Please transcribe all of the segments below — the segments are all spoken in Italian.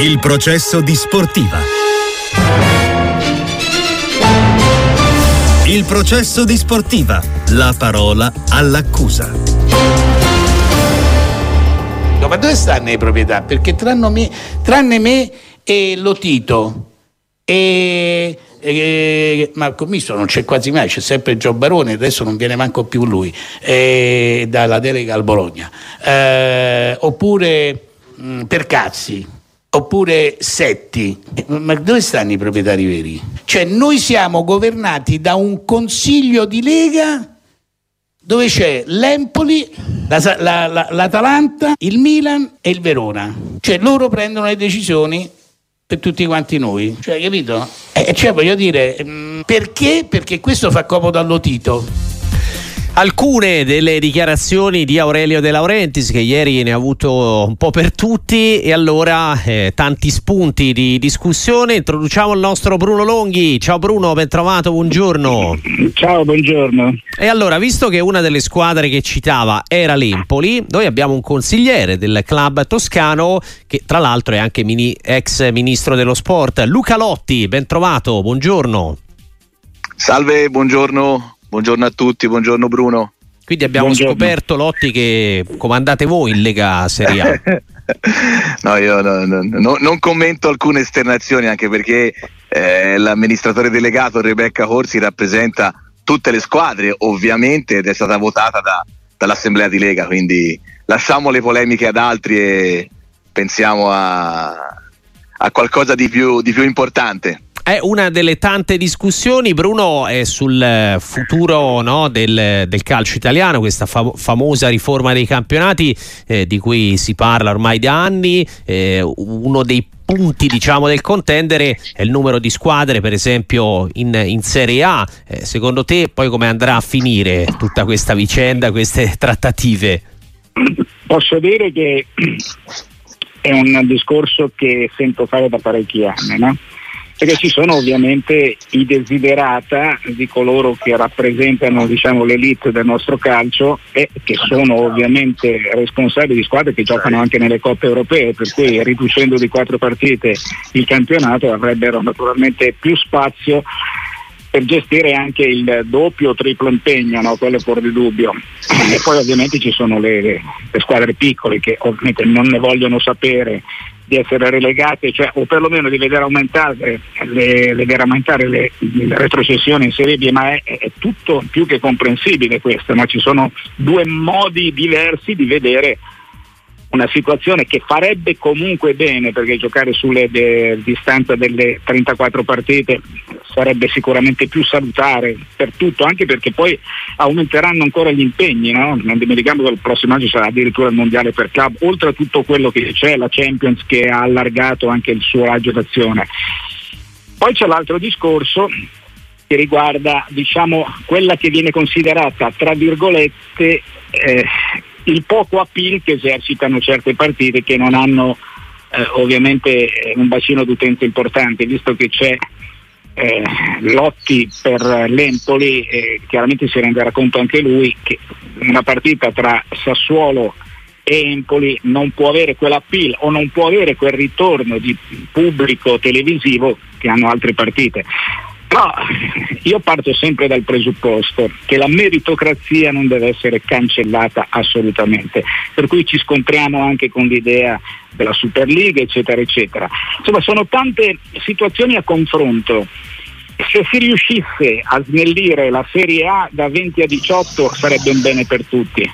Il processo di sportiva. Il processo di sportiva. La parola all'accusa. No, ma dove stanno le proprietà? Perché tranne me, tranne me e Lotito e, e ma il commisso non c'è quasi mai, c'è sempre Gio Barone, adesso non viene manco più lui, e, dalla delega al Bologna. Eh, oppure mh, Percazzi, oppure Setti. Ma dove stanno i proprietari veri? Cioè noi siamo governati da un consiglio di Lega dove c'è l'Empoli, la, la, la, l'Atalanta, il Milan e il Verona. Cioè loro prendono le decisioni per tutti quanti noi. Cioè, capito? Eh, cioè, voglio dire, mm, perché? Perché questo fa comodo all'Otito alcune delle dichiarazioni di Aurelio De Laurentiis che ieri ne ha avuto un po' per tutti e allora eh, tanti spunti di discussione. Introduciamo il nostro Bruno Longhi. Ciao Bruno ben trovato buongiorno. Ciao buongiorno. E allora visto che una delle squadre che citava era l'Empoli noi abbiamo un consigliere del club toscano che tra l'altro è anche mini, ex ministro dello sport Luca Lotti. Ben trovato buongiorno. Salve buongiorno Buongiorno a tutti, buongiorno Bruno. Quindi abbiamo buongiorno. scoperto Lotti che comandate voi in Lega Serie A. no, io no, no, non commento alcune esternazioni anche perché eh, l'amministratore delegato Rebecca Corsi rappresenta tutte le squadre ovviamente ed è stata votata da, dall'assemblea di Lega, quindi lasciamo le polemiche ad altri e pensiamo a, a qualcosa di più, di più importante. È una delle tante discussioni, Bruno, è sul futuro no, del, del, calcio italiano, questa fam- famosa riforma dei campionati eh, di cui si parla ormai da anni. Eh, uno dei punti diciamo, del contendere è il numero di squadre, per esempio in, in Serie A. Eh, secondo te poi come andrà a finire tutta questa vicenda, queste trattative? Posso dire che è un discorso che sento fare da parecchi anni, no? Perché ci sono ovviamente i desiderata di coloro che rappresentano diciamo, l'elite del nostro calcio e che sono ovviamente responsabili di squadre che giocano anche nelle coppe europee, per cui riducendo di quattro partite il campionato avrebbero naturalmente più spazio per gestire anche il doppio o triplo impegno, no? quello fuori di dubbio. E poi ovviamente ci sono le, le squadre piccole che ovviamente non ne vogliono sapere di essere relegate, cioè, o perlomeno di vedere aumentare le, le, aumentare le, le retrocessioni in Serie B, ma è, è, tutto più che comprensibile questo, ma ci sono due modi diversi di vedere una situazione che farebbe comunque bene perché giocare sulle de, distanza delle 34 partite sarebbe sicuramente più salutare per tutto, anche perché poi aumenteranno ancora gli impegni, no? non dimentichiamo che il prossimo anno ci sarà addirittura il mondiale per club, oltre a tutto quello che c'è, la Champions che ha allargato anche il suo raggio d'azione. Poi c'è l'altro discorso che riguarda diciamo, quella che viene considerata tra virgolette eh, il poco appeal che esercitano certe partite che non hanno eh, ovviamente eh, un bacino d'utenza importante, visto che c'è eh, Lotti per l'Empoli, eh, chiaramente si renderà conto anche lui che una partita tra Sassuolo e Empoli non può avere quell'appeal o non può avere quel ritorno di pubblico televisivo che hanno altre partite. No, io parto sempre dal presupposto che la meritocrazia non deve essere cancellata assolutamente, per cui ci scontriamo anche con l'idea della Superliga, eccetera, eccetera. Insomma, sono tante situazioni a confronto. Se si riuscisse a snellire la Serie A da 20 a 18 sarebbe un bene per tutti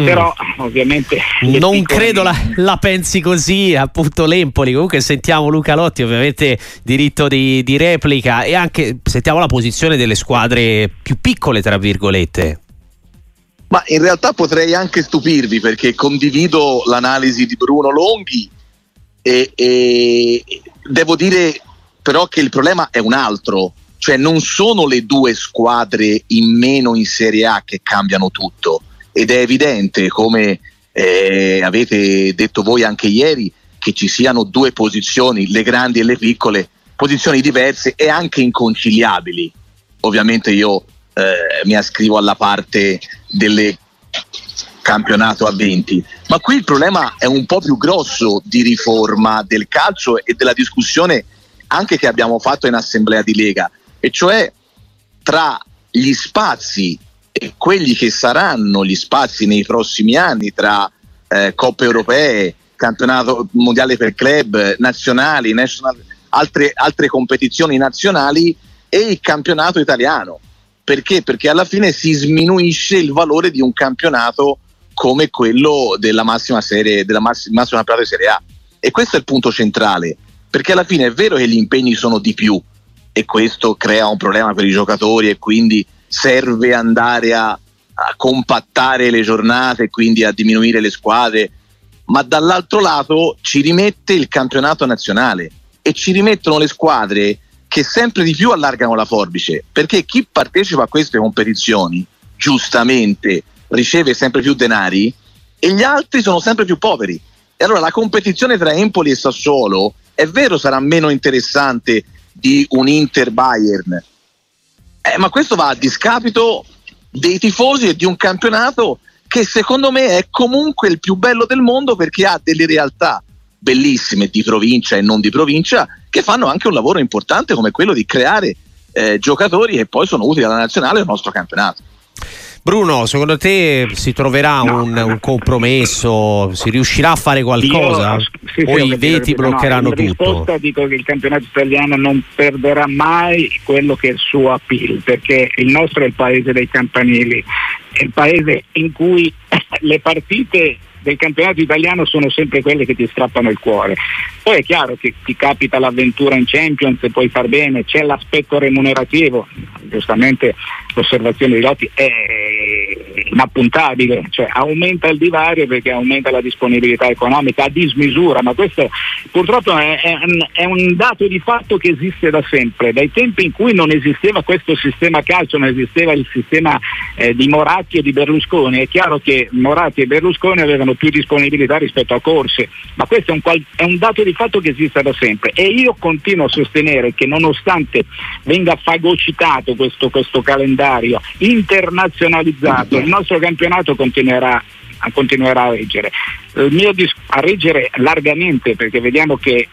Mm. Però ovviamente non credo la, la, pensi così, appunto l'Empoli. Comunque sentiamo Luca Lotti, ovviamente diritto di, di, replica e anche sentiamo la posizione delle squadre più piccole, tra virgolette. Ma in realtà potrei anche stupirvi perché condivido l'analisi di Bruno Longhi e, e devo dire però che il problema è un altro, cioè non sono le due squadre in meno in Serie A che cambiano tutto ed è evidente, come eh, avete detto voi anche ieri, che ci siano due posizioni, le grandi e le piccole, posizioni diverse e anche inconciliabili. Ovviamente io eh, mi ascrivo alla parte delle campionato a 20. Ma qui il problema è un po' più grosso di riforma del calcio e della discussione anche che abbiamo fatto in assemblea di Lega, e cioè tra gli spazi e quelli che saranno gli spazi nei prossimi anni tra eh, coppe europee, campionato mondiale per club, nazionali, national, altre, altre competizioni nazionali e il campionato italiano. Perché? Perché alla fine si sminuisce il valore di un campionato come quello della massima serie, della massima, massima di Serie A. E questo è il punto centrale, perché alla fine è vero che gli impegni sono di più e questo crea un problema per i giocatori e quindi serve andare a, a compattare le giornate e quindi a diminuire le squadre, ma dall'altro lato ci rimette il campionato nazionale e ci rimettono le squadre che sempre di più allargano la forbice, perché chi partecipa a queste competizioni, giustamente, riceve sempre più denari e gli altri sono sempre più poveri. E allora la competizione tra Empoli e Sassuolo è vero sarà meno interessante di un Inter Bayern, eh, ma questo va a discapito dei tifosi e di un campionato che secondo me è comunque il più bello del mondo perché ha delle realtà bellissime di provincia e non di provincia che fanno anche un lavoro importante come quello di creare eh, giocatori che poi sono utili alla nazionale e al nostro campionato. Bruno, secondo te si troverà no, un, un, compromesso? Si riuscirà a fare qualcosa? Io, sì, o sì, i veti bloccheranno no, in tutto? risposta dico che il campionato italiano non perderà mai quello che è il suo appeal, perché il nostro è il paese dei campanili, è il paese in cui le partite del campionato italiano sono sempre quelle che ti strappano il cuore. Poi è chiaro che ti capita l'avventura in Champions e puoi far bene, c'è l'aspetto remunerativo, giustamente l'osservazione di Lotti è inappuntabile, cioè aumenta il divario perché aumenta la disponibilità economica a dismisura, ma questo purtroppo è, è, è, un dato di fatto che esiste da sempre, dai tempi in cui non esisteva questo sistema calcio, non esisteva il sistema eh, di Moratti e di Berlusconi, è chiaro che Moratti e Berlusconi avevano più disponibilità rispetto a Corse, ma questo è un, qual- è un dato di fatto che esiste da sempre. E io continuo a sostenere che nonostante venga fagocitato questo, questo calendario internazionalizzato, il nostro campionato continuerà continuerà a reggere. Dis- a reggere largamente perché vediamo che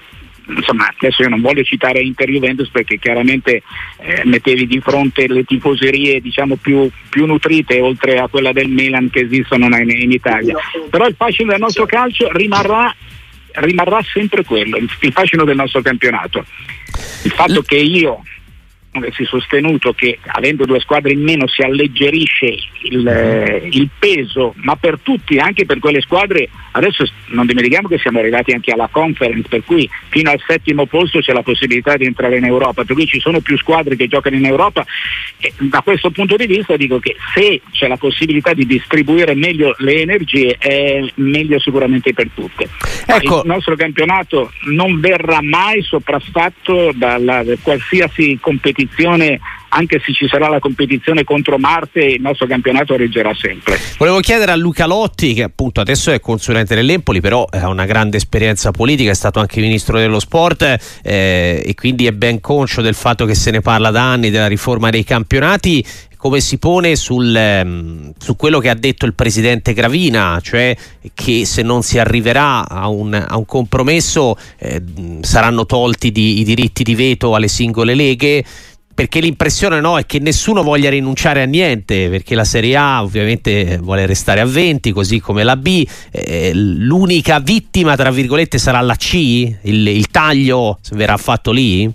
insomma adesso io non voglio citare Inter Juventus perché chiaramente eh, mettevi di fronte le tifoserie diciamo più, più, nutrite oltre a quella del Milan che esistono in, in Italia. Però il fascino del nostro calcio rimarrà, rimarrà sempre quello il, il fascino del nostro campionato. Il fatto che io avessi sostenuto che avendo due squadre in meno si alleggerisce il, eh, il, peso, ma per tutti, anche per quelle squadre, adesso non dimentichiamo che siamo arrivati anche alla conference, per cui fino al settimo posto c'è la possibilità di entrare in Europa, per cui ci sono più squadre che giocano in Europa e da questo punto di vista dico che se c'è la possibilità di distribuire meglio le energie è meglio sicuramente per tutte. Ecco. Il nostro campionato non verrà mai sopraffatto da qualsiasi competizione competizione anche se ci sarà la competizione contro Marte, il nostro campionato reggerà sempre. Volevo chiedere a Luca Lotti, che appunto adesso è consulente dell'Empoli, però ha una grande esperienza politica, è stato anche ministro dello sport eh, e quindi è ben conscio del fatto che se ne parla da anni della riforma dei campionati come si pone sul, ehm, su quello che ha detto il presidente Gravina, cioè che se non si arriverà a un, a un compromesso eh, saranno tolti di, i diritti di veto alle singole leghe perché l'impressione no, è che nessuno voglia rinunciare a niente, perché la Serie A ovviamente vuole restare a 20, così come la B, eh, l'unica vittima, tra virgolette, sarà la C, il, il taglio verrà fatto lì?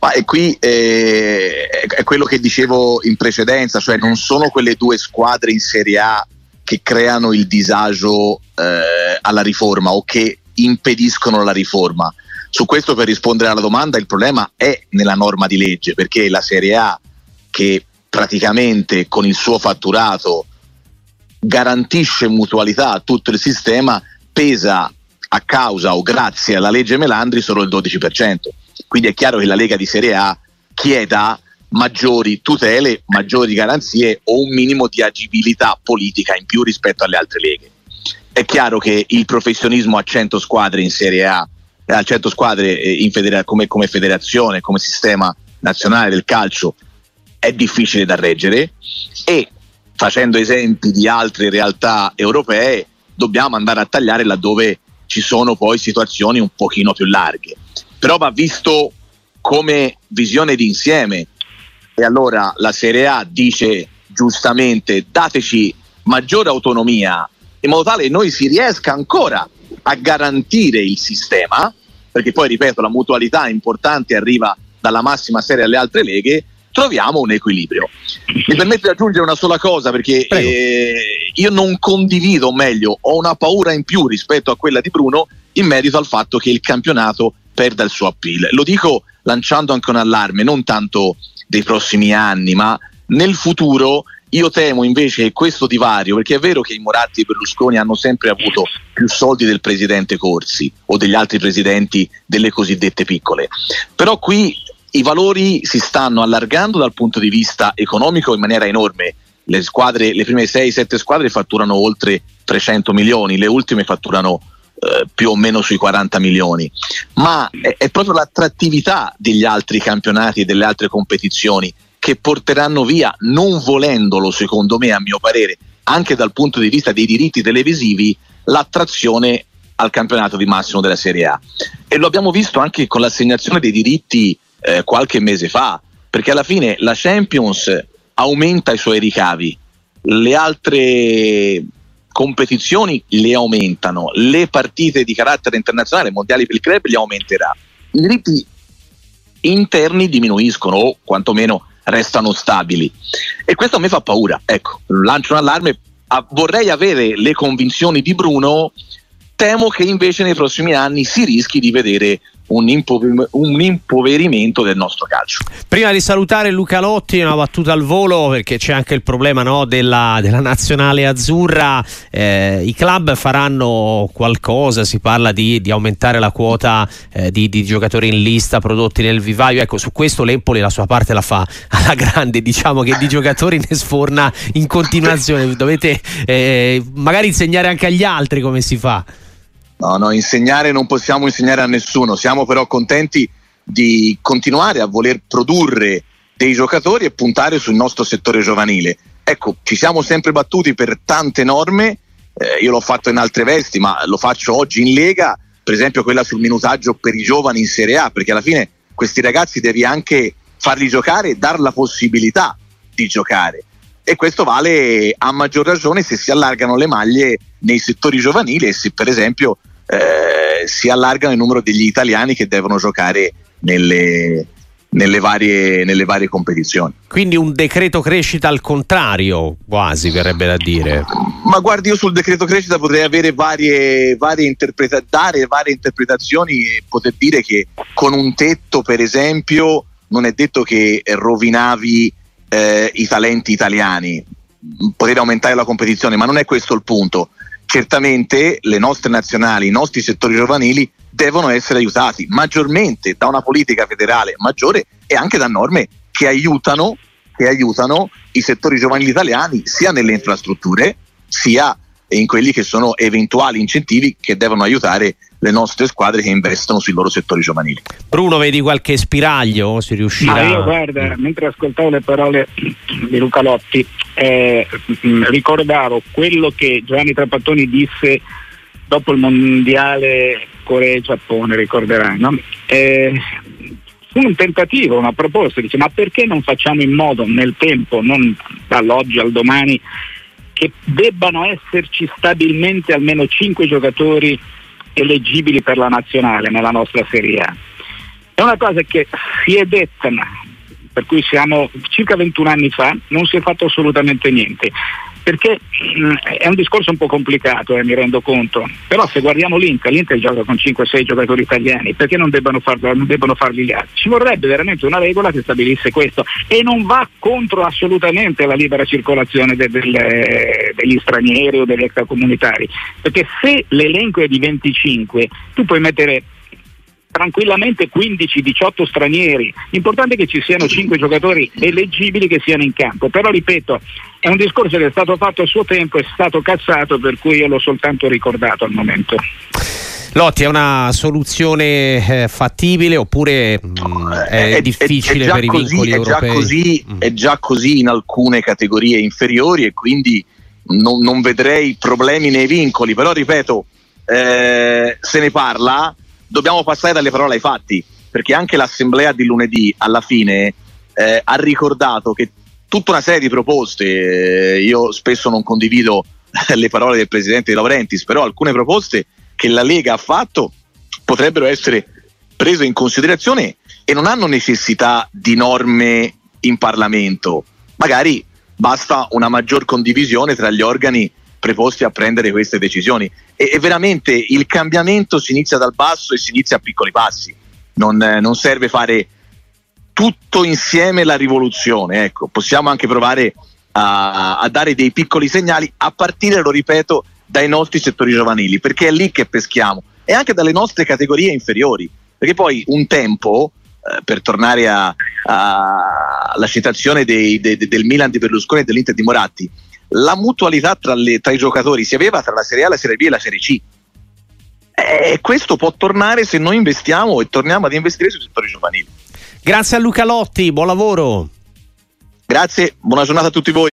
Ma e qui eh, è quello che dicevo in precedenza, cioè non sono quelle due squadre in Serie A che creano il disagio eh, alla riforma o che impediscono la riforma. Su questo per rispondere alla domanda il problema è nella norma di legge perché la Serie A che praticamente con il suo fatturato garantisce mutualità a tutto il sistema pesa a causa o grazie alla legge Melandri solo il 12%. Quindi è chiaro che la Lega di Serie A chieda maggiori tutele, maggiori garanzie o un minimo di agibilità politica in più rispetto alle altre leghe. È chiaro che il professionismo a 100 squadre in Serie A, a 100 squadre in federa- come, come federazione, come sistema nazionale del calcio, è difficile da reggere e facendo esempi di altre realtà europee, dobbiamo andare a tagliare laddove ci sono poi situazioni un pochino più larghe. Però va visto come visione d'insieme e allora la Serie A dice giustamente dateci maggiore autonomia in modo tale che noi si riesca ancora a garantire il sistema, perché poi ripeto la mutualità importante arriva dalla massima serie alle altre leghe, troviamo un equilibrio. Mi permette di aggiungere una sola cosa perché eh, io non condivido, o meglio, ho una paura in più rispetto a quella di Bruno in merito al fatto che il campionato perda il suo appeal. Lo dico lanciando anche un allarme, non tanto dei prossimi anni, ma nel futuro io temo invece che questo divario, perché è vero che i Moratti e Berlusconi hanno sempre avuto più soldi del presidente Corsi o degli altri presidenti delle cosiddette piccole, però qui i valori si stanno allargando dal punto di vista economico in maniera enorme. Le, squadre, le prime 6-7 squadre fatturano oltre 300 milioni, le ultime fatturano eh, più o meno sui 40 milioni, ma è, è proprio l'attrattività degli altri campionati e delle altre competizioni che porteranno via, non volendolo secondo me, a mio parere, anche dal punto di vista dei diritti televisivi, l'attrazione al campionato di massimo della Serie A. E lo abbiamo visto anche con l'assegnazione dei diritti eh, qualche mese fa, perché alla fine la Champions aumenta i suoi ricavi, le altre competizioni le aumentano, le partite di carattere internazionale, mondiali per il club, li aumenterà. I diritti interni diminuiscono o quantomeno restano stabili. E questo a me fa paura. Ecco, lancio un allarme. Vorrei avere le convinzioni di Bruno. Temo che invece nei prossimi anni si rischi di vedere un, impover- un, impoverimento del nostro calcio. Prima di salutare Luca Lotti, una battuta al volo perché c'è anche il problema no, della, della, nazionale azzurra. Eh, I club faranno qualcosa, si parla di, di aumentare la quota eh, di, di, giocatori in lista prodotti nel vivaio. Ecco, su questo l'Empoli la sua parte la fa alla grande, diciamo che di giocatori ne sforna in continuazione. Dovete eh, magari insegnare anche agli altri come si fa. No, no, insegnare non possiamo insegnare a nessuno, siamo però contenti di continuare a voler produrre dei giocatori e puntare sul nostro settore giovanile. Ecco, ci siamo sempre battuti per tante norme, eh, io l'ho fatto in altre vesti, ma lo faccio oggi in Lega, per esempio quella sul minutaggio per i giovani in Serie A, perché alla fine questi ragazzi devi anche farli giocare e dar la possibilità di giocare. E questo vale a maggior ragione se si allargano le maglie nei settori giovanili e se per esempio eh, si allargano il numero degli italiani che devono giocare nelle, nelle, varie, nelle varie competizioni. Quindi un decreto crescita al contrario, quasi verrebbe da dire. Ma guardi, io sul decreto crescita potrei avere varie, varie interpreta- dare varie interpretazioni e poter dire che con un tetto, per esempio, non è detto che rovinavi eh, i talenti italiani, potevi aumentare la competizione, ma non è questo il punto certamente le nostre nazionali, i nostri settori giovanili devono essere aiutati maggiormente da una politica federale maggiore e anche da norme che aiutano, che aiutano i settori giovanili italiani sia nelle infrastrutture sia in quelli che sono eventuali incentivi che devono aiutare le nostre squadre che investono sui loro settori giovanili. Bruno, vedi qualche spiraglio? Si riuscirà? Ma io guarda, mentre ascoltavo le parole di Luca Lotti, eh, ricordavo quello che Giovanni Trapattoni disse dopo il mondiale Corea e Giappone, ricorderai, no? Eh, un tentativo, una proposta, dice ma perché non facciamo in modo nel tempo, non dall'oggi al domani, che debbano esserci stabilmente almeno 5 giocatori eleggibili per la nazionale nella nostra Serie A. È una cosa che si è detta, per cui siamo circa 21 anni fa, non si è fatto assolutamente niente. Perché mh, mm, è un discorso un po' complicato, eh, mi rendo conto, però se guardiamo l'Inter, l'Inter gioca con 5-6 giocatori italiani, perché non debbono, farlo, non debbono farli gli altri? Ci vorrebbe veramente una regola che stabilisse questo e non va contro assolutamente la libera circolazione de, de, de, degli stranieri o degli extracomunitari, perché se l'elenco è di 25, tu puoi mettere tranquillamente 15-18 stranieri. L'importante è che ci siano 5 giocatori eleggibili che siano in campo. Però ripeto, è un discorso che è stato fatto a suo tempo, è stato cazzato, per cui io l'ho soltanto ricordato al momento. Lotti, è una soluzione eh, fattibile oppure mh, mm, è, è, difficile è, per così, i vincoli è europei? Già così, mm. È già così in alcune categorie inferiori e quindi non, non vedrei problemi nei vincoli, però ripeto, eh, se ne parla, dobbiamo passare dalle parole ai fatti, perché anche l'assemblea di lunedì alla fine eh, ha ricordato che tutta una serie di proposte, eh, io spesso non condivido le parole del presidente De Laurentiis, però alcune proposte che la Lega ha fatto potrebbero essere prese in considerazione e non hanno necessità di norme in Parlamento. Magari basta una maggior condivisione tra gli organi preposti a prendere queste decisioni. E, e veramente il cambiamento si inizia dal basso e si inizia a piccoli passi. Non, eh, non serve fare tutto insieme la rivoluzione. Ecco, possiamo anche provare a, a, dare dei piccoli segnali a partire, lo ripeto, dai nostri settori giovanili, perché è lì che peschiamo e anche dalle nostre categorie inferiori. Perché poi un tempo, eh, per tornare alla citazione dei, de, de, del Milan di Berlusconi e dell'Inter di Moratti, la mutualità tra, le, tra, i giocatori si aveva tra la Serie A, la Serie B e la Serie C. E questo può tornare se noi investiamo e torniamo ad investire sui settori giovanili. Grazie a Luca Lotti, buon lavoro. Grazie, buona giornata a tutti voi.